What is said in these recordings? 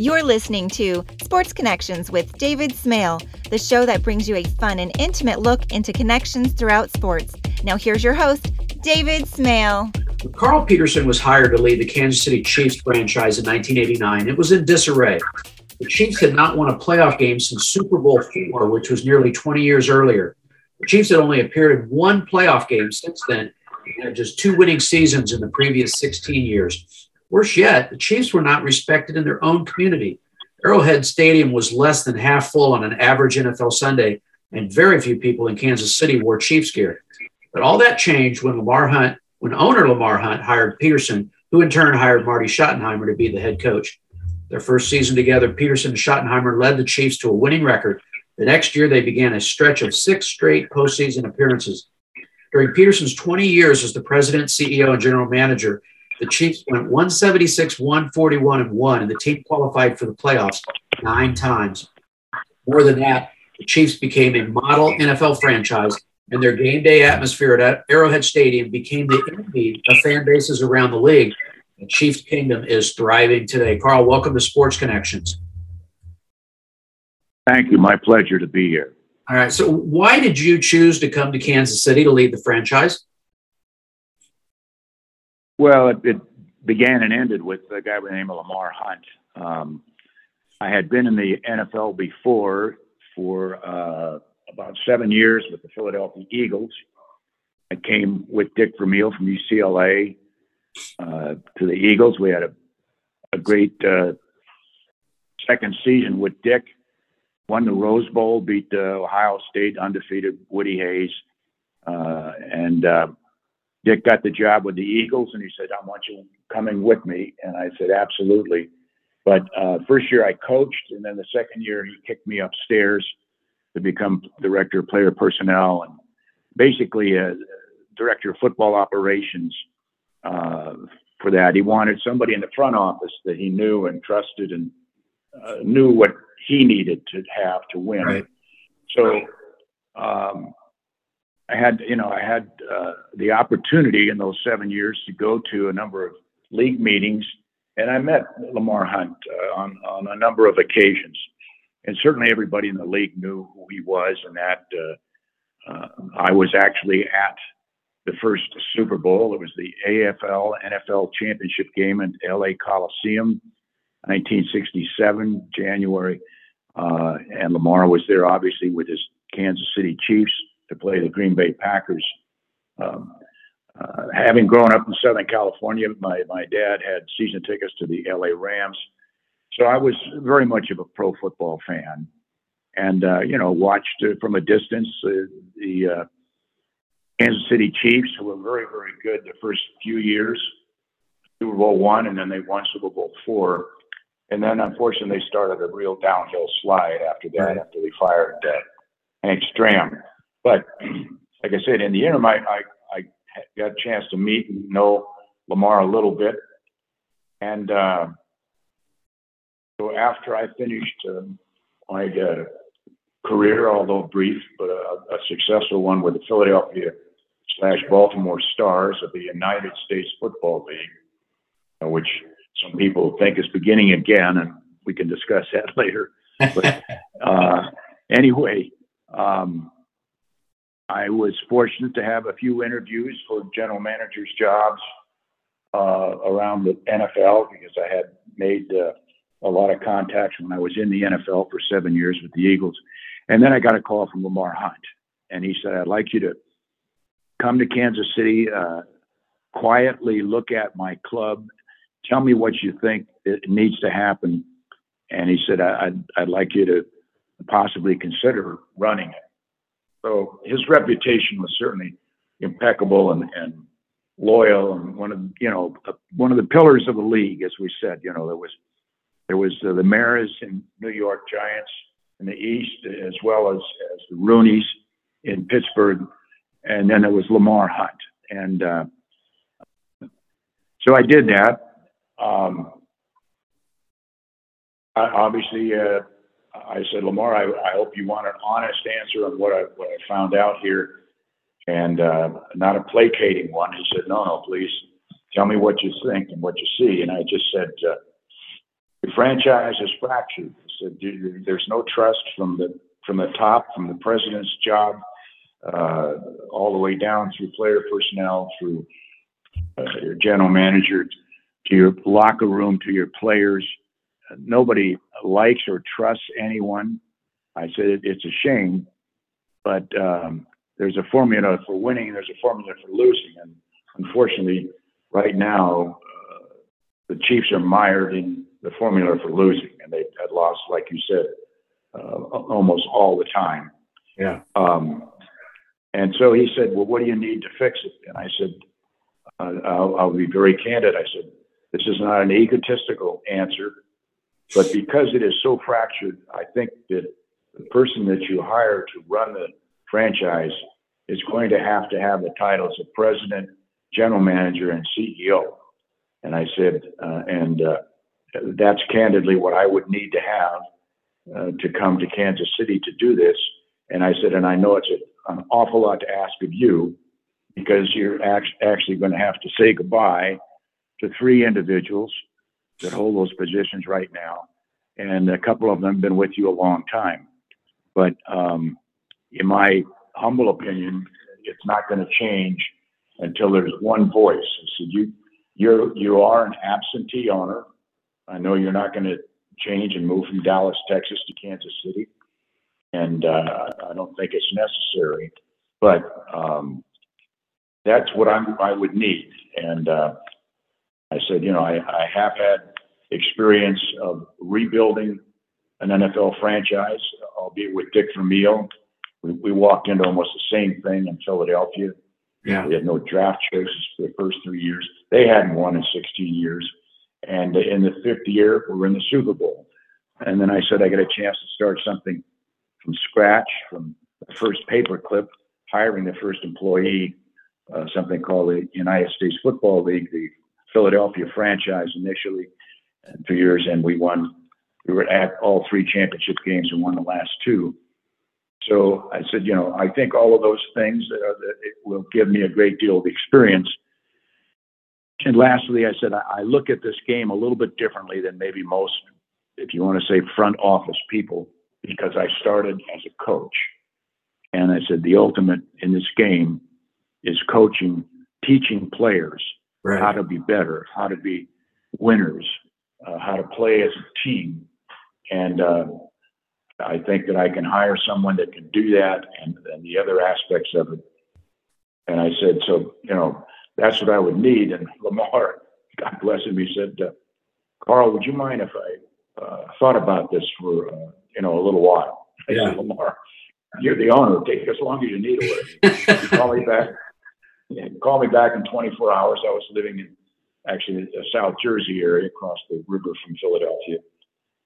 You're listening to Sports Connections with David Smale, the show that brings you a fun and intimate look into connections throughout sports. Now, here's your host, David Smale. Carl Peterson was hired to lead the Kansas City Chiefs franchise in 1989. It was in disarray. The Chiefs had not won a playoff game since Super Bowl IV, which was nearly 20 years earlier. The Chiefs had only appeared in one playoff game since then and had just two winning seasons in the previous 16 years. Worse yet, the Chiefs were not respected in their own community. Arrowhead Stadium was less than half full on an average NFL Sunday, and very few people in Kansas City wore Chiefs gear. But all that changed when Lamar Hunt, when owner Lamar Hunt hired Peterson, who in turn hired Marty Schottenheimer to be the head coach. Their first season together, Peterson and Schottenheimer led the Chiefs to a winning record. The next year, they began a stretch of six straight postseason appearances. During Peterson's 20 years as the president, CEO, and general manager, the Chiefs went 176, 141, and 1, and the team qualified for the playoffs nine times. More than that, the Chiefs became a model NFL franchise, and their game day atmosphere at Arrowhead Stadium became the envy of fan bases around the league. The Chiefs Kingdom is thriving today. Carl, welcome to Sports Connections. Thank you. My pleasure to be here. All right. So, why did you choose to come to Kansas City to lead the franchise? Well, it, it, began and ended with a guy by the name of Lamar Hunt. Um, I had been in the NFL before for uh, about seven years with the Philadelphia Eagles. I came with Dick Vermeil from UCLA uh, to the Eagles. We had a, a great uh, second season with Dick. Won the Rose Bowl, beat uh, Ohio State, undefeated Woody Hayes, uh, and uh, Dick got the job with the Eagles, and he said, "I want you coming with me." And I said, "Absolutely." But uh, first year I coached, and then the second year he kicked me upstairs to become director of player personnel and basically a director of football operations. Uh, for that, he wanted somebody in the front office that he knew and trusted and uh, knew what he needed to have to win. Right. So um, I had, you know, I had uh, the opportunity in those seven years to go to a number of league meetings, and I met Lamar Hunt uh, on on a number of occasions, and certainly everybody in the league knew who he was, and that uh, uh I was actually at the first Super Bowl. It was the AFL NFL championship game in LA Coliseum, 1967 January, uh, and Lamar was there obviously with his Kansas City Chiefs to play the Green Bay Packers. Um, uh, having grown up in Southern California, my, my dad had season tickets to the LA Rams. So I was very much of a pro football fan and, uh, you know, watched uh, from a distance uh, the uh, Kansas City Chiefs, who were very, very good the first few years. Super Bowl one, and then they won Super Bowl four. And then, unfortunately, they started a real downhill slide after that, after they fired uh, Hank Stram. But like I said, in the interim, I, I, I got a chance to meet and know Lamar a little bit. And uh, so after I finished uh, my uh, career, although brief, but a, a, successful one with the Philadelphia slash Baltimore Stars of the United States Football League, uh, which some people think is beginning again, and we can discuss that later. But uh, anyway, um, I was fortunate to have a few interviews for general managers' jobs uh, around the NFL because I had made uh, a lot of contacts when I was in the NFL for seven years with the Eagles. And then I got a call from Lamar Hunt, and he said, I'd like you to come to Kansas City, uh, quietly look at my club, tell me what you think it needs to happen. And he said, I'd, I'd like you to possibly consider running it. So his reputation was certainly impeccable and, and loyal and one of you know one of the pillars of the league, as we said. You know there was there was uh, the Maras and New York Giants in the East, as well as as the Rooneys in Pittsburgh, and then there was Lamar Hunt, and uh, so I did that. Um, I, obviously, uh, I said, Lamar, I, I hope you want an honest answer on what I what I found out here, and uh, not a placating one. He said, No, no, please tell me what you think and what you see. And I just said, uh, the franchise is fractured. So there's no trust from the from the top, from the president's job, uh, all the way down through player personnel, through uh, your general manager, to your locker room, to your players. Nobody likes or trusts anyone. I said it, it's a shame, but um, there's a formula for winning. There's a formula for losing, and unfortunately, right now, uh, the Chiefs are mired in the formula for losing, and they've had lost, like you said, uh, almost all the time. Yeah. Um, and so he said, "Well, what do you need to fix it?" And I said, uh, I'll, "I'll be very candid." I said, "This is not an egotistical answer, but because it is so fractured, I think that the person that you hire to run the franchise is going to have to have the titles of president, general manager, and CEO." And I said, uh, "And uh, that's candidly what I would need to have uh, to come to Kansas City to do this." And I said, "And I know it's a an awful lot to ask of you because you're actually going to have to say goodbye to three individuals that hold those positions right now. And a couple of them have been with you a long time. But um, in my humble opinion, it's not going to change until there's one voice. So you, you're, you are an absentee owner. I know you're not going to change and move from Dallas, Texas to Kansas City and uh, I don't think it's necessary. But um, that's what I'm, I would need. And uh, I said, you know, I, I have had experience of rebuilding an NFL franchise, albeit with Dick Vermeil. We, we walked into almost the same thing in Philadelphia. Yeah. We had no draft choices for the first three years. They hadn't won in 16 years. And in the fifth year, we were in the Super Bowl. And then I said, I got a chance to start something from scratch, from the first paperclip, hiring the first employee, uh, something called the United States Football League, the Philadelphia franchise initially, two years, and we won. We were at all three championship games and won the last two. So I said, you know, I think all of those things that, are, that it will give me a great deal of experience. And lastly, I said, I, I look at this game a little bit differently than maybe most, if you want to say, front office people because I started as a coach. And I said, the ultimate in this game is coaching, teaching players right. how to be better, how to be winners, uh, how to play as a team. And uh, I think that I can hire someone that can do that and, and the other aspects of it. And I said, so, you know, that's what I would need. And Lamar, God bless him, he said, uh, Carl, would you mind if I uh, thought about this for uh, you know, a little while. Yeah. Lamar, you're the owner. Take as long as you need it. call me back. Yeah, call me back in 24 hours. I was living in actually the South Jersey area across the river from Philadelphia.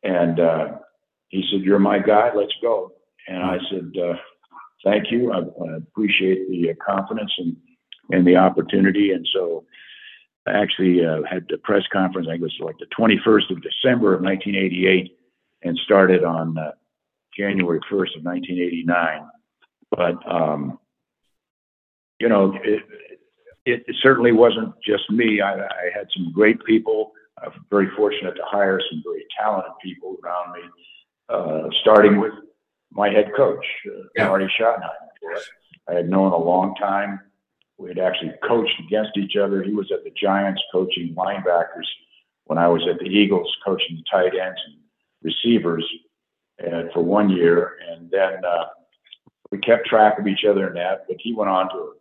And uh, he said, You're my guy. Let's go. And I said, uh, Thank you. I, I appreciate the uh, confidence and, and the opportunity. And so I actually uh, had the press conference, I think it was like the 21st of December of 1988 and started on uh, January 1st of 1989. But, um, you know, it, it, certainly wasn't just me. I, I had some great people. I was very fortunate to hire some very talented people around me, uh, starting with my head coach, uh, yeah. Marty Schottenheimer. I had known a long time. We had actually coached against each other. He was at the Giants coaching linebackers when I was at the Eagles coaching tight ends and receivers uh, for one year, and then uh, we kept track of each other in that. But he went on to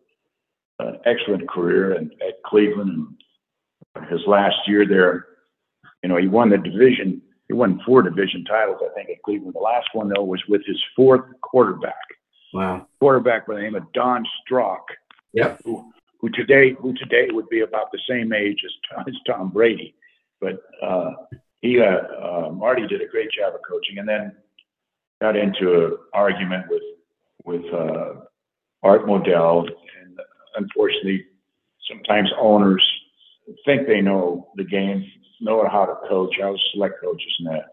an excellent career in, at Cleveland. And his last year there, you know, he won the division. He won four division titles, I think, at Cleveland. The last one though was with his fourth quarterback. Wow. Quarterback by the name of Don Strock. Yep. Who, who today, who today would be about the same age as, as Tom Brady, but uh, he uh, uh, Marty did a great job of coaching, and then got into an argument with with uh, Art Modell, and unfortunately, sometimes owners think they know the game, know how to coach. I was select coaches in that,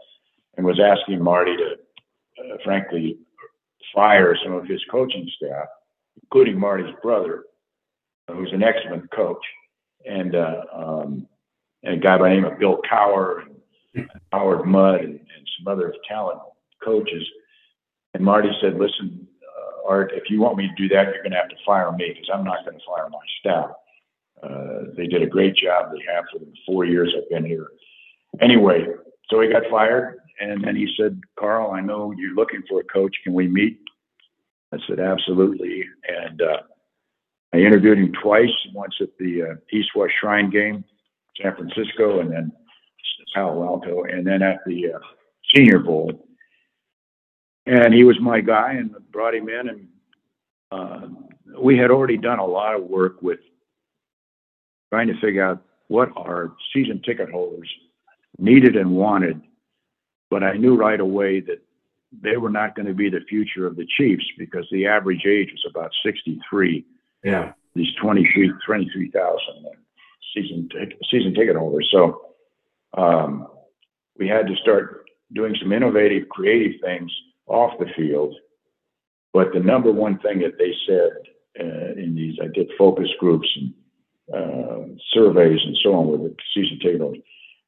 and was asking Marty to, uh, frankly, fire some of his coaching staff, including Marty's brother, who's an excellent coach, and uh, um, and a guy by the name of Bill Cowher. And Howard Mudd and, and some other talent coaches. And Marty said, "Listen, Art, if you want me to do that, you're going to have to fire me because I'm not going to fire my staff. Uh, they did a great job. They have for the four years I've been here. Anyway, so he got fired, and then he said, "Carl, I know you're looking for a coach. Can we meet?" I said, "Absolutely." And uh, I interviewed him twice. Once at the uh, East West Shrine game, San Francisco, and then Palo Alto, and then at the uh, Senior Bowl. And he was my guy, and brought him in, and uh, we had already done a lot of work with trying to figure out what our season ticket holders needed and wanted. But I knew right away that they were not going to be the future of the Chiefs because the average age was about 63. Yeah. These 23, 23,000 season, season ticket holders. So um, we had to start doing some innovative, creative things off the field. But the number one thing that they said uh, in these, I did focus groups and uh, surveys and so on with the season ticket holders.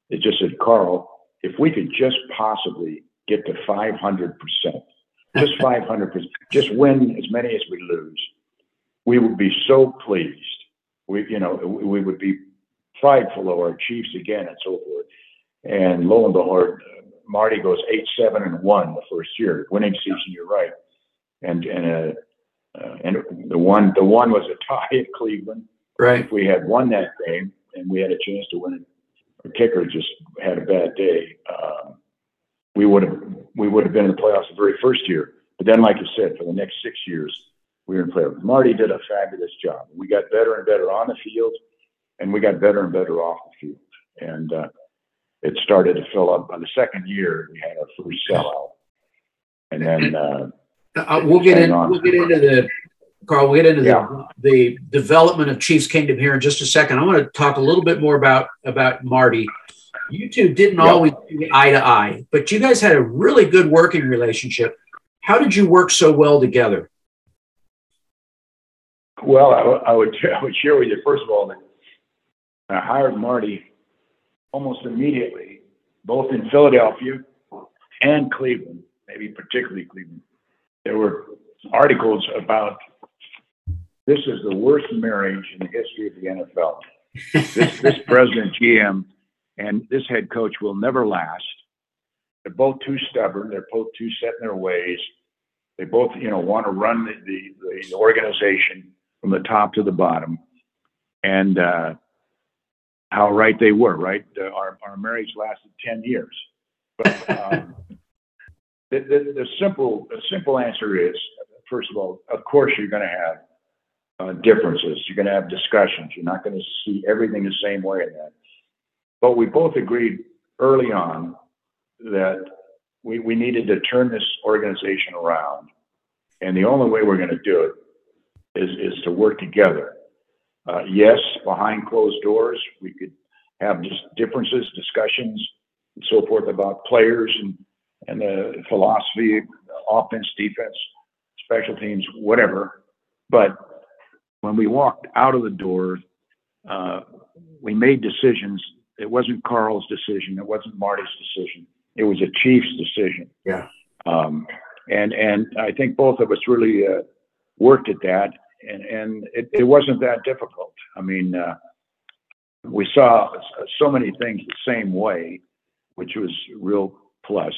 They just said, Carl, if we could just possibly get to 500%, just 500%, just win as many as we lose, we would be so pleased. We, you know, we would be prideful of our Chiefs again and so forth. And lo and behold, Marty goes eight, seven, and one the first year, winning season. You're right, and and uh, uh, and the one the one was a tie at Cleveland. Right. If we had won that game and we had a chance to win it, our kicker just had a bad day. Um, we would have we would have been in the playoffs the very first year. But then, like you said, for the next six years, we were in playoffs. Marty did a fabulous job. We got better and better on the field, and we got better and better off the field. And uh, it started to fill up. By the second year, we had our first sellout, and then uh, uh, we'll get in. We'll get into the Carl. We'll get into Yeah. the, the development of Chiefs Kingdom here in just a second. I want to talk a little bit more about about Marty. You two didn't Yeah. always eye to eye, but you guys had a really good working relationship. How did you work so well together? Well, I, would- I would I would share with you first of all that I hired Marty almost immediately, both in Philadelphia and Cleveland, maybe particularly Cleveland. There were articles about this is the worst marriage in the history of the NFL. This this president GM and this head coach will never last. They're both too stubborn. They're both too set in their ways. They both, you know, want to run the, the, the organization from the top to the bottom. And uh, how right they were, right? Our, our marriage lasted 10 years. But um, the, the, the simple the simple answer is, first of all, of course you're going to have uh, differences. You're going to have discussions. You're not going to see everything the same way that. But we both agreed early on that we, we needed to turn this organization around. And the only way we're going to do it is, is to work together. Uh, yes, behind closed doors, we could have just differences, discussions, and so forth about players and, and the philosophy, offense, defense, special teams, whatever. But when we walked out of the door, uh, we made decisions. It wasn't Carl's decision. It wasn't Marty's decision. It was a Chiefs decision. Yeah. Um, and and I think both of us really uh, worked at that, and and it, it wasn't that difficult. I mean, uh, we saw so many things the same way, which was real plus.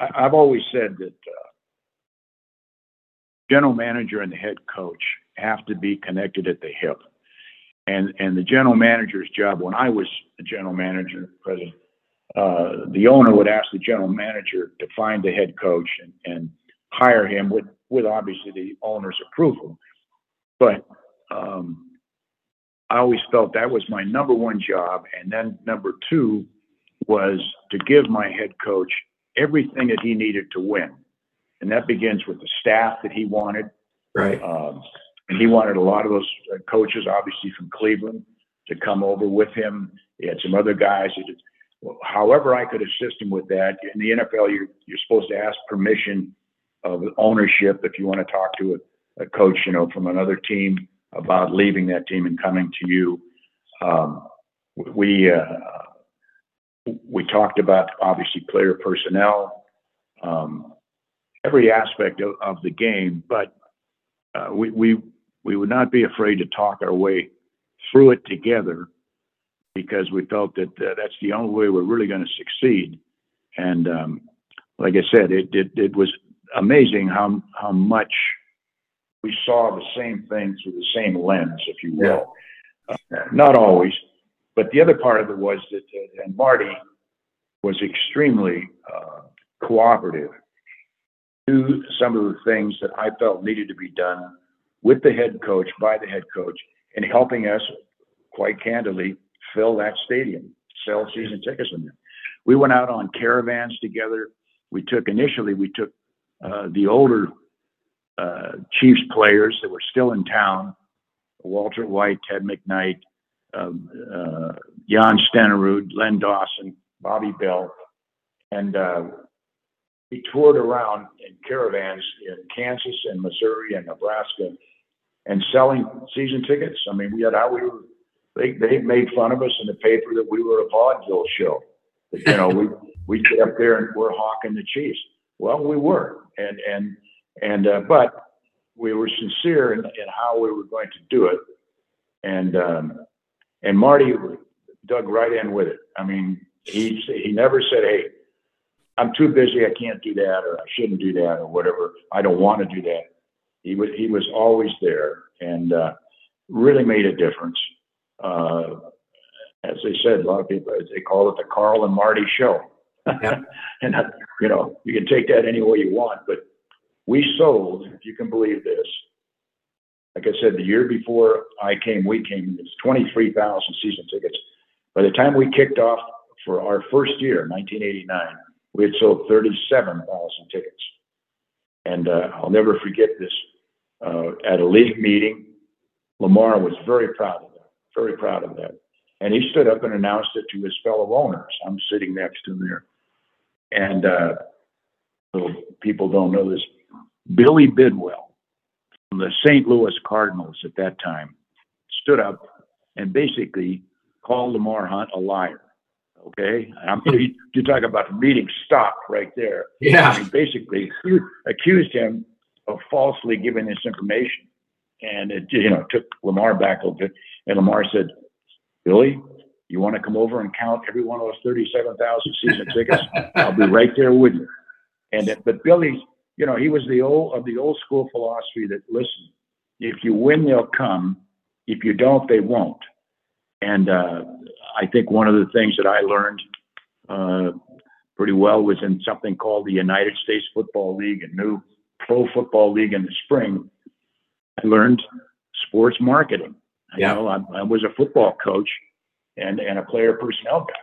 I, I've always said that uh, general manager and the head coach have to be connected at the hip. And and the general manager's job when I was the general manager, president, uh, the owner would ask the general manager to find the head coach and, and hire him with with obviously the owner's approval. But um, I always felt that was my number one job, and then number two was to give my head coach everything that he needed to win, and that begins with the staff that he wanted. Right. Um, and he wanted a lot of those uh, coaches, obviously from Cleveland, to come over with him. He had some other guys. Did, however, I could assist him with that. In the NFL, you're you're supposed to ask permission of ownership if you want to talk to a, coach, you know, from another team about leaving that team and coming to you. Um, we uh, we talked about obviously player personnel, um, every aspect of, of the game, but uh, we, we we would not be afraid to talk our way through it together because we felt that uh, that's the only way we're really going to succeed. And um, like I said, it, it it was amazing how how much we saw the same thing through the same lens, if you will. Uh, not always, but the other part of it was that, uh, and Marty was extremely uh, cooperative do some of the things that I felt needed to be done with the head coach, by the head coach, and helping us, quite candidly, fill that stadium, sell season tickets in there. We went out on caravans together. We took initially we took uh, the older uh, Chiefs players that were still in town, Walter White, Ted McKnight, um, uh, Jan Stenerud, Len Dawson, Bobby Bell, and uh, we toured around in caravans in Kansas and Missouri and Nebraska and selling season tickets. I mean, we had how we were, they, they made fun of us in the paper that we were a vaudeville show. You know, we, we get up there and we're hawking the Chiefs. Well, we were. And, and, and, uh, but we were sincere in, in how we were going to do it. And, um, and Marty dug right in with it. I mean, he, he never said, Hey, I'm too busy. I can't do that, or I shouldn't do that, or whatever. I don't want to do that. He was he was always there and uh, really made a difference. Uh, as they said, a lot of people they call it the Carl and Marty show. Yeah. and uh, you know you can take that any way you want, but we sold, if you can believe this. Like I said, the year before I came, we came. It's 23,000 season tickets. By the time we kicked off for our first year, 1989 we had sold 37,000 tickets. And uh, I'll never forget this. Uh, at a league meeting, Lamar was very proud of that, very proud of that. And he stood up and announced it to his fellow owners. I'm sitting next to him there. And uh, people don't know this. Billy Bidwill from the St. Louis Cardinals at that time stood up and basically called Lamar Hunt a liar. Okay, I mean, hmm. you talk about the meeting stop right there. Yeah, mean, basically accused him of falsely giving this information, and it you know took Lamar back a little bit. And Lamar said, "Billy, you want to come over and count every one of those thirty-seven thousand season tickets? I'll be right there with you." And but Billy, you know, he was the old of the old school philosophy that listen, if you win, they'll come. If you don't, they won't. And uh, I think one of the things that I learned uh, pretty well was in something called the United States Football League, a new pro football league in the spring. I learned sports marketing. Yeah. You know, I, I was a football coach and, and a player personnel guy,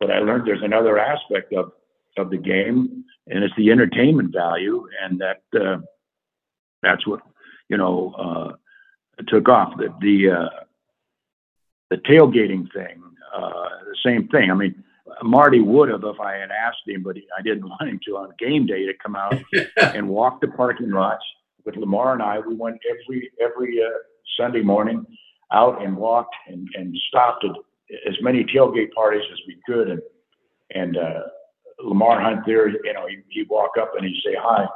but I learned there's another aspect of, of the game and it's the entertainment value. And that, uh, that's what, you know, uh, took off the, the, uh, the tailgating thing, uh, the same thing. I mean, Marty would have if I had asked him, but he, I didn't want him to on game day to come out and walk the parking lots with Lamar and I. We went every every uh, Sunday morning out and walked and, and stopped at as many tailgate parties as we could. And and uh, Lamar Hunt there, you know, he, he'd walk up and he'd say, "Hi,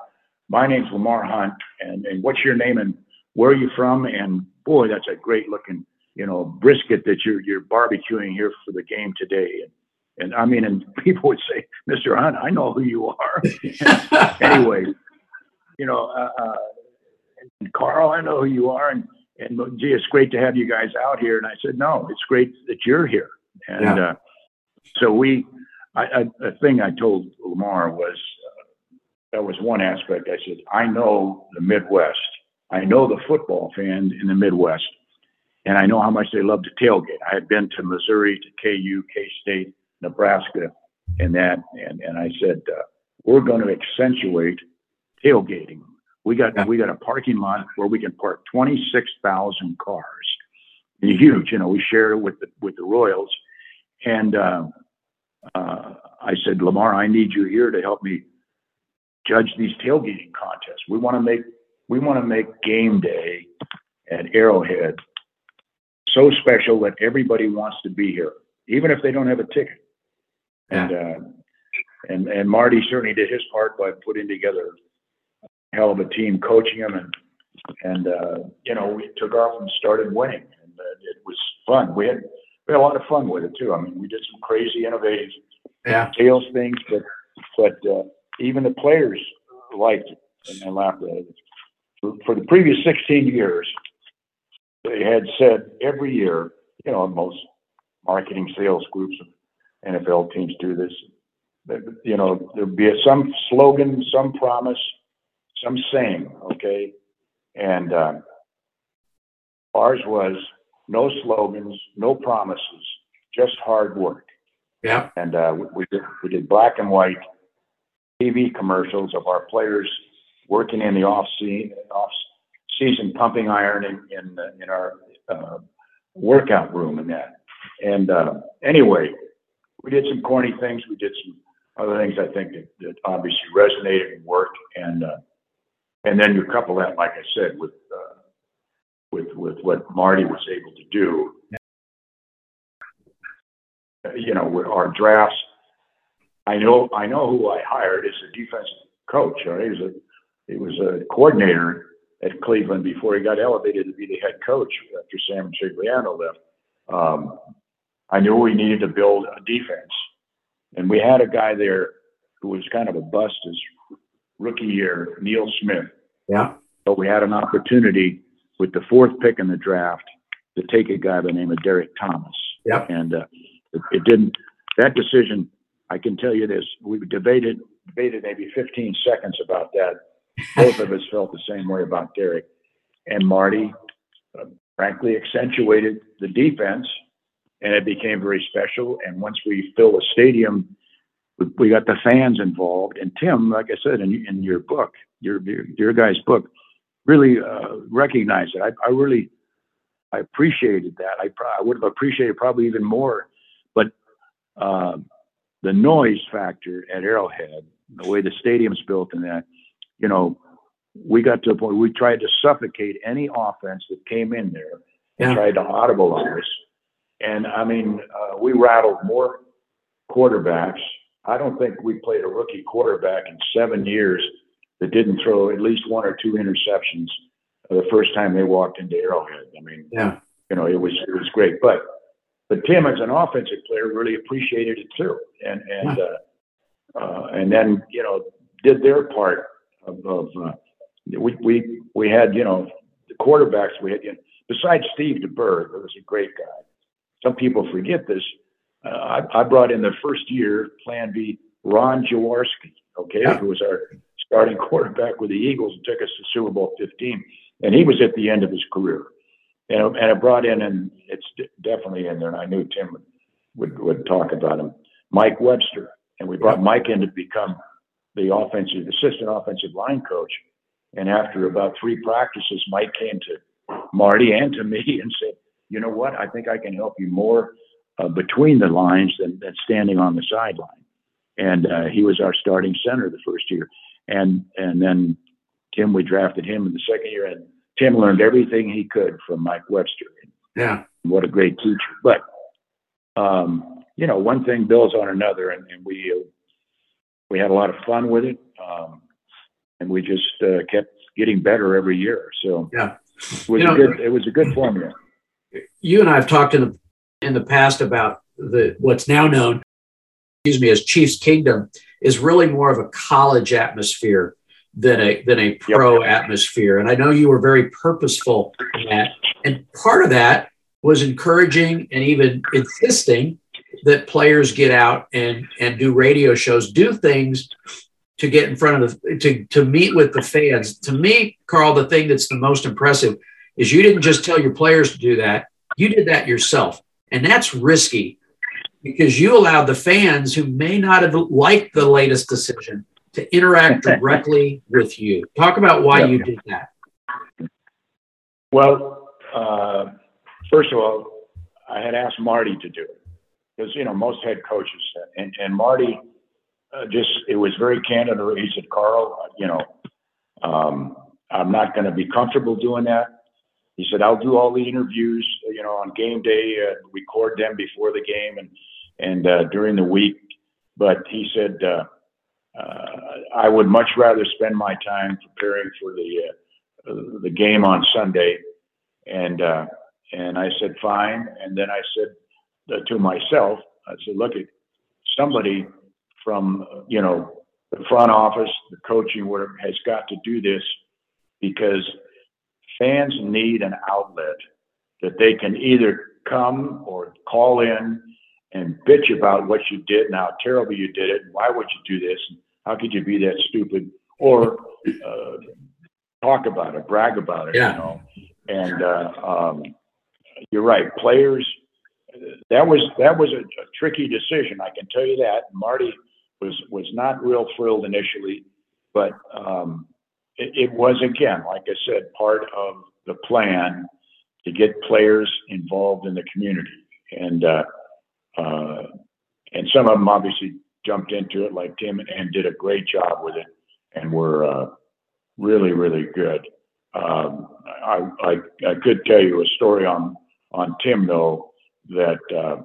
my name's Lamar Hunt, and and what's your name and where are you from?" And boy, that's a great looking you know, brisket that you're you're barbecuing here for the game today. And, and I mean, and people would say, Mr. Hunt, I know who you are. anyway, you know, uh, uh, and Carl, I know who you are. And, and gee, it's great to have you guys out here. And I said, no, it's great that you're here. And yeah. uh, so we, I, I, a thing I told Lamar was, uh, that was one aspect. I said, I know the Midwest. I know the football fan in the Midwest and I know how much they love to tailgate. I had been to Missouri, to KU, K State, Nebraska, and that, and and I said uh, we're going to accentuate tailgating. We got yeah. we got a parking lot where we can park twenty six thousand cars. huge, you know. We share it with the with the Royals, and uh, uh, I said, Lamar, I need you here to help me judge these tailgating contests. We want to make we want to make game day at Arrowhead so special that everybody wants to be here, even if they don't have a ticket. And uh, and and Marty certainly did his part by putting together a hell of a team, coaching them, and and uh, you know we took off and started winning, and uh, it was fun. We had we had a lot of fun with it too. I mean, we did some crazy, innovative Yeah. sales things, but but uh, even the players liked it and, and laughed at it. For, for the previous 16 years, they had said every year, you know, most marketing sales groups of NFL teams do this. That, you know, there'd be some slogan, some promise, some saying, okay, and uh, ours was no slogans, no promises, just hard work. Yeah. And uh, we, we did we did black and white TV commercials of our players working in the off season, off season pumping iron in in, uh, in our uh, workout room and that. And uh, anyway, we did some corny things. We did some other things I think that, that obviously resonated and worked. And uh, and then you couple that, like I said, with with with what Marty was able to do. You know, with our drafts. I know I know who I hired as a defensive coach. Right? He was a he was a coordinator at Cleveland before he got elevated to be the head coach after Sam Rutigliano left. Um, I knew we needed to build a defense, and we had a guy there who was kind of a bust his rookie year, Neil Smith. Yeah. But we had an opportunity with the fourth pick in the draft to take a guy by the name of Derrick Thomas. Yep. And uh, it, it didn't. That decision, I can tell you this: we debated debated maybe 15 seconds about that. Both of us felt the same way about Derrick and Marty. Uh, frankly, accentuated the defense, and it became very special. And once we filled a stadium, we, we got the fans involved. And Tim, like I said in, in your book, your your, your guy's book, really uh, recognized it. I, I really I appreciated that. I, I would have appreciated probably even more, but uh, the noise factor at Arrowhead, the way the stadium's built, and that, you know, we got to a point we tried to suffocate any offense that came in there and Yeah. tried to audibilize. And I mean, uh, we rattled more quarterbacks. I don't think we played a rookie quarterback in seven years that didn't throw at least one or two interceptions the first time they walked into Arrowhead. I mean, Yeah. you know, it was it was great. But but Tim, as an offensive player, really appreciated it too, and and uh, uh, and then you know did their part of, of uh, we we we had you know the quarterbacks we had you know, besides Steve DeBerg, who was a great guy. Some people forget this. Uh, I, I brought in the first year Plan B Ron Jaworski, okay, Yeah. who was our starting quarterback with the Eagles and took us to Super Bowl 15, and he was at the end of his career. And, and I brought in, and it's definitely in there, and I knew Tim would, would, would talk about him, Mike Webster. And we brought Mike in to become the offensive, assistant offensive line coach. And after about three practices, Mike came to Marty and to me and said, you know what? I think I can help you more uh, between the lines than, than standing on the sideline. And uh, he was our starting center the first year. And, and then Tim, we drafted him in the second year. And Tim learned everything he could from Mike Webster. Yeah. What a great teacher. But, um, you know, one thing builds on another, and, and we uh, we had a lot of fun with it, um, and we just uh, kept getting better every year. So Yeah. it was You know- a good it was a good formula. You and I have talked in the in the past about the what's now known, excuse me, as Chiefs Kingdom is really more of a college atmosphere than a than a pro atmosphere. And I know you were very purposeful in that. And part of that was encouraging and even insisting that players get out and and do radio shows, do things to get in front of the to to meet with the fans. To me, Carl, the thing that's the most impressive is you didn't just tell your players to do that, you did that yourself. And that's risky because you allowed the fans who may not have liked the latest decision to interact directly with you. Talk about why Yeah. you did that. Well, uh, first of all, I had asked Marty to do it because you know most head coaches and and Marty uh, just it was very candid. Or he said, "Carl, uh, you know, um, I'm not going to be comfortable doing that." He said, "I'll do all the interviews, you know, on game day, uh, record them before the game, and and uh, during the week, but he said, uh, uh, I would much rather spend my time preparing for the uh, the game on Sunday, and uh, and I said fine, and then I said uh, to myself, I said, look, at somebody from you know the front office, the coaching, whatever, has got to do this because fans need an outlet that they can either come or call in and bitch about what you did and how terrible you did it and why would you do this and how could you be that stupid or uh, talk about it, brag about it, yeah. you know. And uh, um, you're right, players. That was that was a, a tricky decision. I can tell you that. Marty was was not real thrilled initially, but um, it, it was again, like I said, part of the plan to get players involved in the community, and uh, uh, and some of them obviously jumped into it, like Tim, and did a great job with it, and were uh, really really good. Um, I, I I could tell you a story on on Tim though that uh,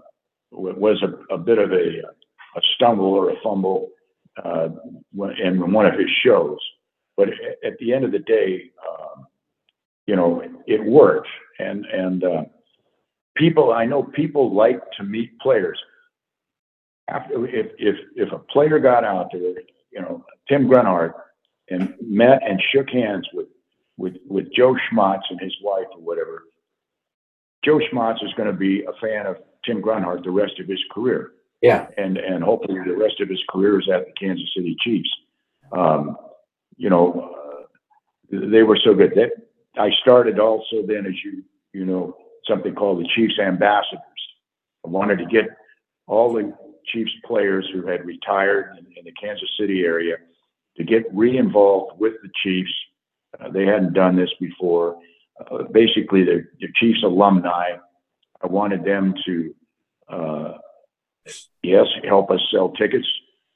was a, a bit of a a stumble or a fumble uh, in one of his shows. But at the end of the day, um, you know, it worked. And and uh, people, I know people like to meet players. After if if if a player got out there, you know, Tim Grunhard, and met and shook hands with with with Joe Schmatz and his wife or whatever, Joe Schmatz is going to be a fan of Tim Grunhard the rest of his career. Yeah. And and hopefully the rest of his career is at the Kansas City Chiefs. Um, you know, uh, they were so good. That I started also then, as you you know, something called the Chiefs ambassadors. I wanted to get all the Chiefs players who had retired in, in the Kansas City area to get re-involved with the Chiefs. Uh, they hadn't done this before. Uh, basically, the, Chiefs alumni. I wanted them to uh, yes, help us sell tickets,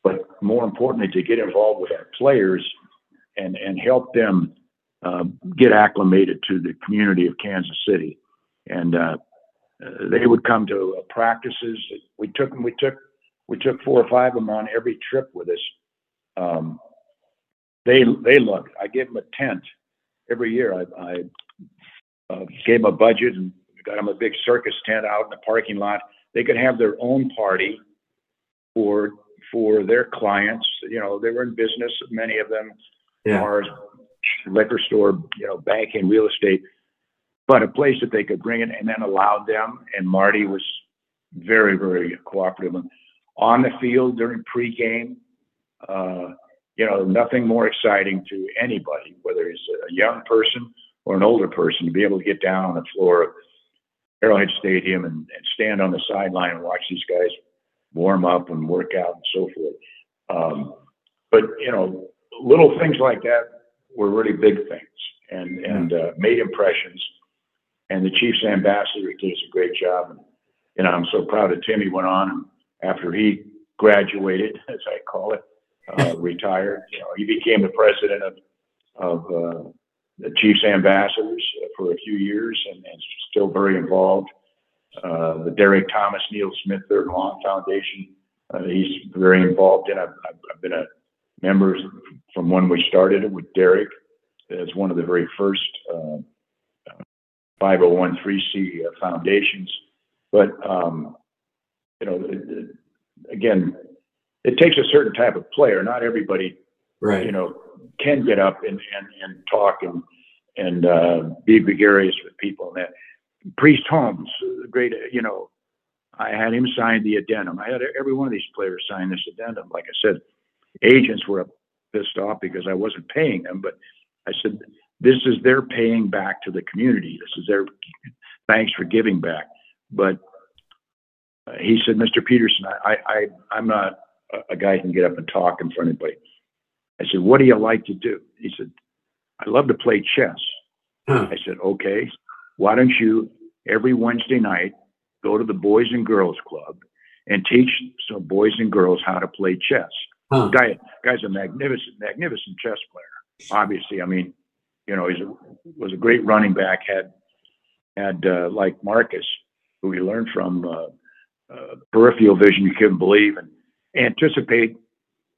but more importantly, to get involved with our players and, and help them uh, get acclimated to the community of Kansas City. And uh, they would come to uh, practices. We took them. We took we took four or five of them on every trip with us. Um, they they loved. It. I gave them a tent every year. I, I uh, gave them a budget and got them a big circus tent out in the parking lot they could have their own party for for their clients. You know, they were in business, many of them, yeah. bars, liquor store, you know, banking, real estate, but a place that they could bring it and then allowed them. And Marty was very, very cooperative. On the field during pregame, uh, you know, nothing more exciting to anybody, whether it's a young person or an older person, to be able to get down on the floor of Arrowhead Stadium and, and stand on the sideline and watch these guys warm up and work out and so forth. Um, but you know, little things like that were really big things and and uh, made impressions. And the Chiefs ambassador did a great job. And you know, I'm so proud of Timmy. Went on after he graduated, as I call it, uh, retired. You know, he became the president of of uh, the Chiefs ambassadors for a few years and, and still very involved. Uh, the Derrick Thomas Neil Smith Third Lawn Foundation, uh, he's very involved in. I've, I've, been a member from when we started it with Derrick as one of the very first uh, 501c foundations. But um, you know, it, it, again, it takes a certain type of player. Not everybody, right? You know, can get up and, and, and talk and and uh, be gregarious with people. And that Priest Holmes, great, you know, I had him sign the addendum. I had every one of these players sign this addendum. Like I said, agents were pissed off because I wasn't paying them, but I said, this is their paying back to the community. This is their thanks for giving back. But uh, he said, Mr. Peterson, I, I, I'm not a, a guy who can get up and talk in front of anybody. I said, What do you like to do? He said, I love to play chess. Huh. I said, Okay, why don't you every Wednesday night go to the Boys and Girls Club and teach some boys and girls how to play chess? Huh. Guy, guy's a magnificent, magnificent chess player. Obviously, I mean, you know, he was a great running back. Had had uh, like Marcus, who we learned from uh, uh, peripheral vision, you couldn't believe, and anticipate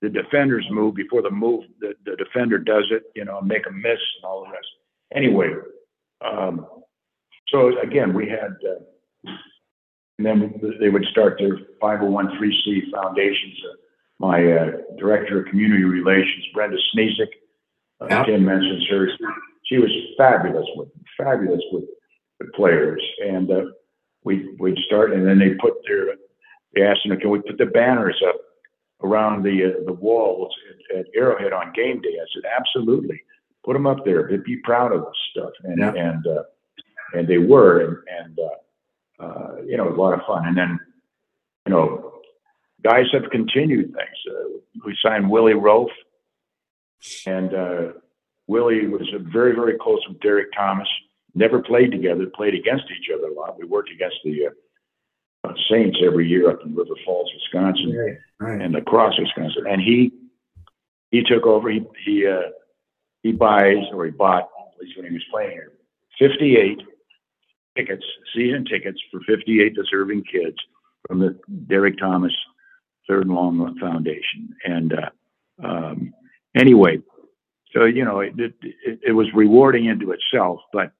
the defender's move before the move the, the defender does it, you know, make a miss and all the rest. Anyway, um, so again, we had, uh, and then they would start their 501c foundations. Uh, my uh, director of community relations, Brenda Sneesick, uh, Yeah. Tim mentions her. She was fabulous with fabulous with the players, and uh, we we'd start, and then they put their they asked them, can we put the banners up around the uh, the walls at, at Arrowhead on game day? I said, absolutely, put them up there. They'd be proud of this stuff, and Yeah. and uh, and they were, and, and uh, uh, you know, a lot of fun. And then, you know, guys have continued things. Uh, we signed Willie Roaf, and uh, Willie was very, very close with Derrick Thomas. Never played together, played against each other a lot. We worked against the uh, uh, Saints every year up in River Falls, Wisconsin, Right. Right. and La Crosse Wisconsin. And he he took over. He he uh, he buys or he bought at least when he was playing here, 58 tickets, season tickets for 58 deserving kids from the Derrick Thomas Third and Long Foundation. And uh, um, anyway, so you know, it, it, it was rewarding into itself, but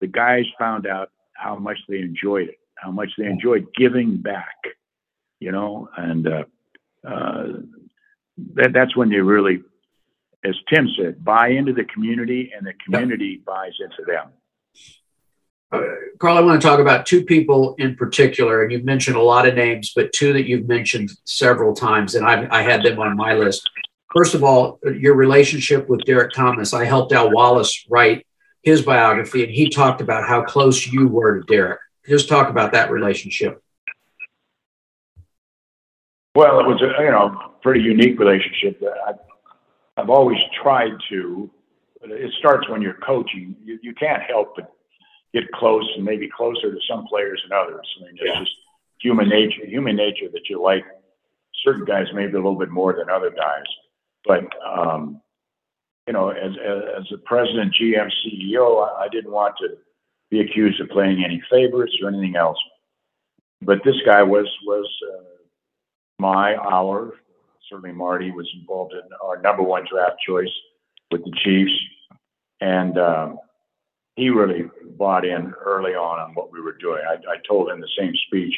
the guys found out how much they enjoyed it, how much they enjoyed giving back, you know, and uh, uh, that, that's when they really, as Tim said, buy into the community, and the community buys into them. Uh, Carl, I want to talk about two people in particular, and you've mentioned a lot of names, but two that you've mentioned several times, and I, I had them on my list. First of all, your relationship with Derrick Thomas. I helped Al Wallace write his biography, and he talked about how close you were to Derrick. Just talk about that relationship. Well, it was a you know pretty unique relationship. I, I've always tried to. It starts when you're coaching. You, you can't help but get close and maybe closer to some players than others. I mean, it's Yeah. just human nature. Human nature that you like certain guys maybe a little bit more than other guys. But um, you know, as as, a president, GM, CEO, I, I didn't want to be accused of playing any favorites or anything else. But this guy was was. Uh, my, our, certainly Marty was involved in our number one draft choice with the Chiefs. And um, he really bought in early on on what we were doing. I, I told him the same speech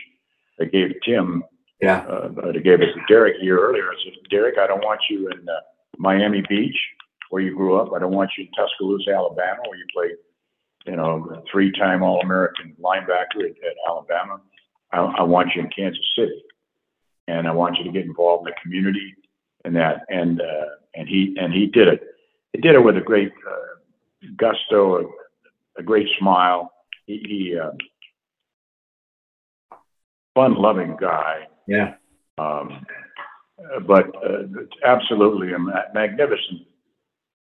I gave Tim, Yeah. uh, that gave it to Derrick a year earlier. I said, Derrick, I don't want you in uh, Miami Beach where you grew up. I don't want you in Tuscaloosa, Alabama, where you played, you know, three-time All-American linebacker at, at Alabama. I, I want you in Kansas City and I want you to get involved in the community and that. And uh, and he and he did it. He did it with a great uh, gusto, a, a great smile. He, he uh, fun-loving guy, Yeah. um, but uh, absolutely a magnificent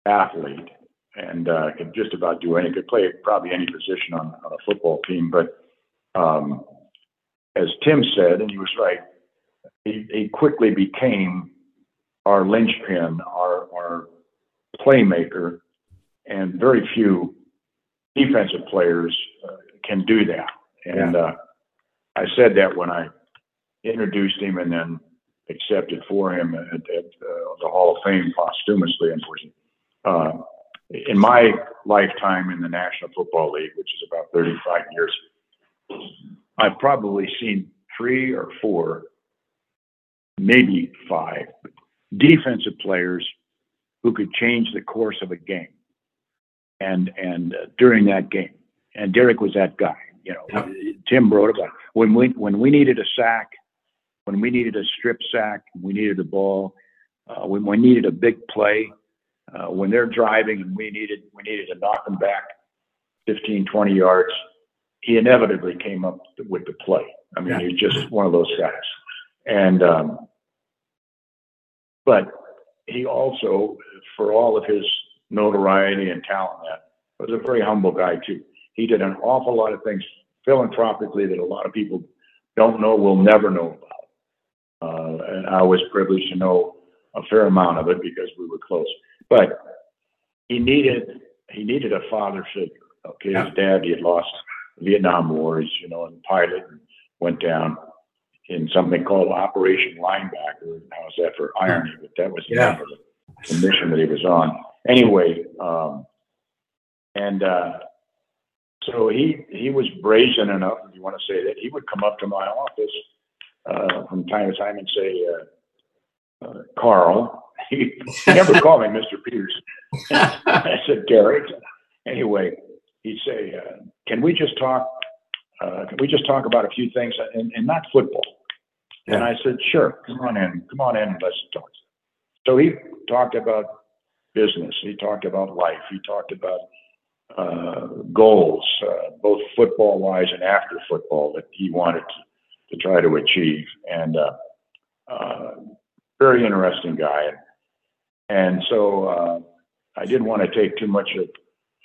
athlete, and uh, could just about do any. Could play probably any position on, on a football team, but. Um, as Tim said, and he was right, he, he quickly became our linchpin, our, our playmaker, and very few defensive players uh, can do that. And uh, I said that when I introduced him and then accepted for him at, at uh, the Hall of Fame posthumously, unfortunately. Uh, in my lifetime in the National Football League, which is about 35 years, I've probably seen three or four, maybe five defensive players who could change the course of a game. And and uh, during that game, and Derrick was that guy. You know, Yep. Tim wrote about when we when we needed a sack, when we needed a strip sack, we needed a ball, uh, when we needed a big play, uh, when they're driving and we needed we needed to knock them back 15, 20 yards he inevitably came up with the play. I mean, he's just one of those guys. And, um, but he also, for all of his notoriety and talent, that was a very humble guy too. He did an awful lot of things philanthropically that a lot of people don't know, will never know about. Uh, and I was privileged to know a fair amount of it because we were close. But he needed he needed a father figure. Okay, Yeah. his dad he had lost the Vietnam War, he's you know, and pilot and went down. in something called Operation Linebacker. How's that for irony? But that was the, Yeah. the mission that he was on. Anyway, um, and uh, so he he was brazen enough, if you want to say that, he would come up to my office uh, from time to time and say, uh, uh, "Carl." He, never called me Mr. Peters. I said, Derrick. Anyway, he'd say, uh, "Can we just talk? Uh, can we just talk about a few things and, and not football?" And I said, "Sure, come on in, come on in, and let's talk." So he talked about business. He talked about life. He talked about uh, goals, uh, both football wise and after football, that he wanted to, try to achieve. And uh, uh, very interesting guy. And so uh, I didn't want to take too much of,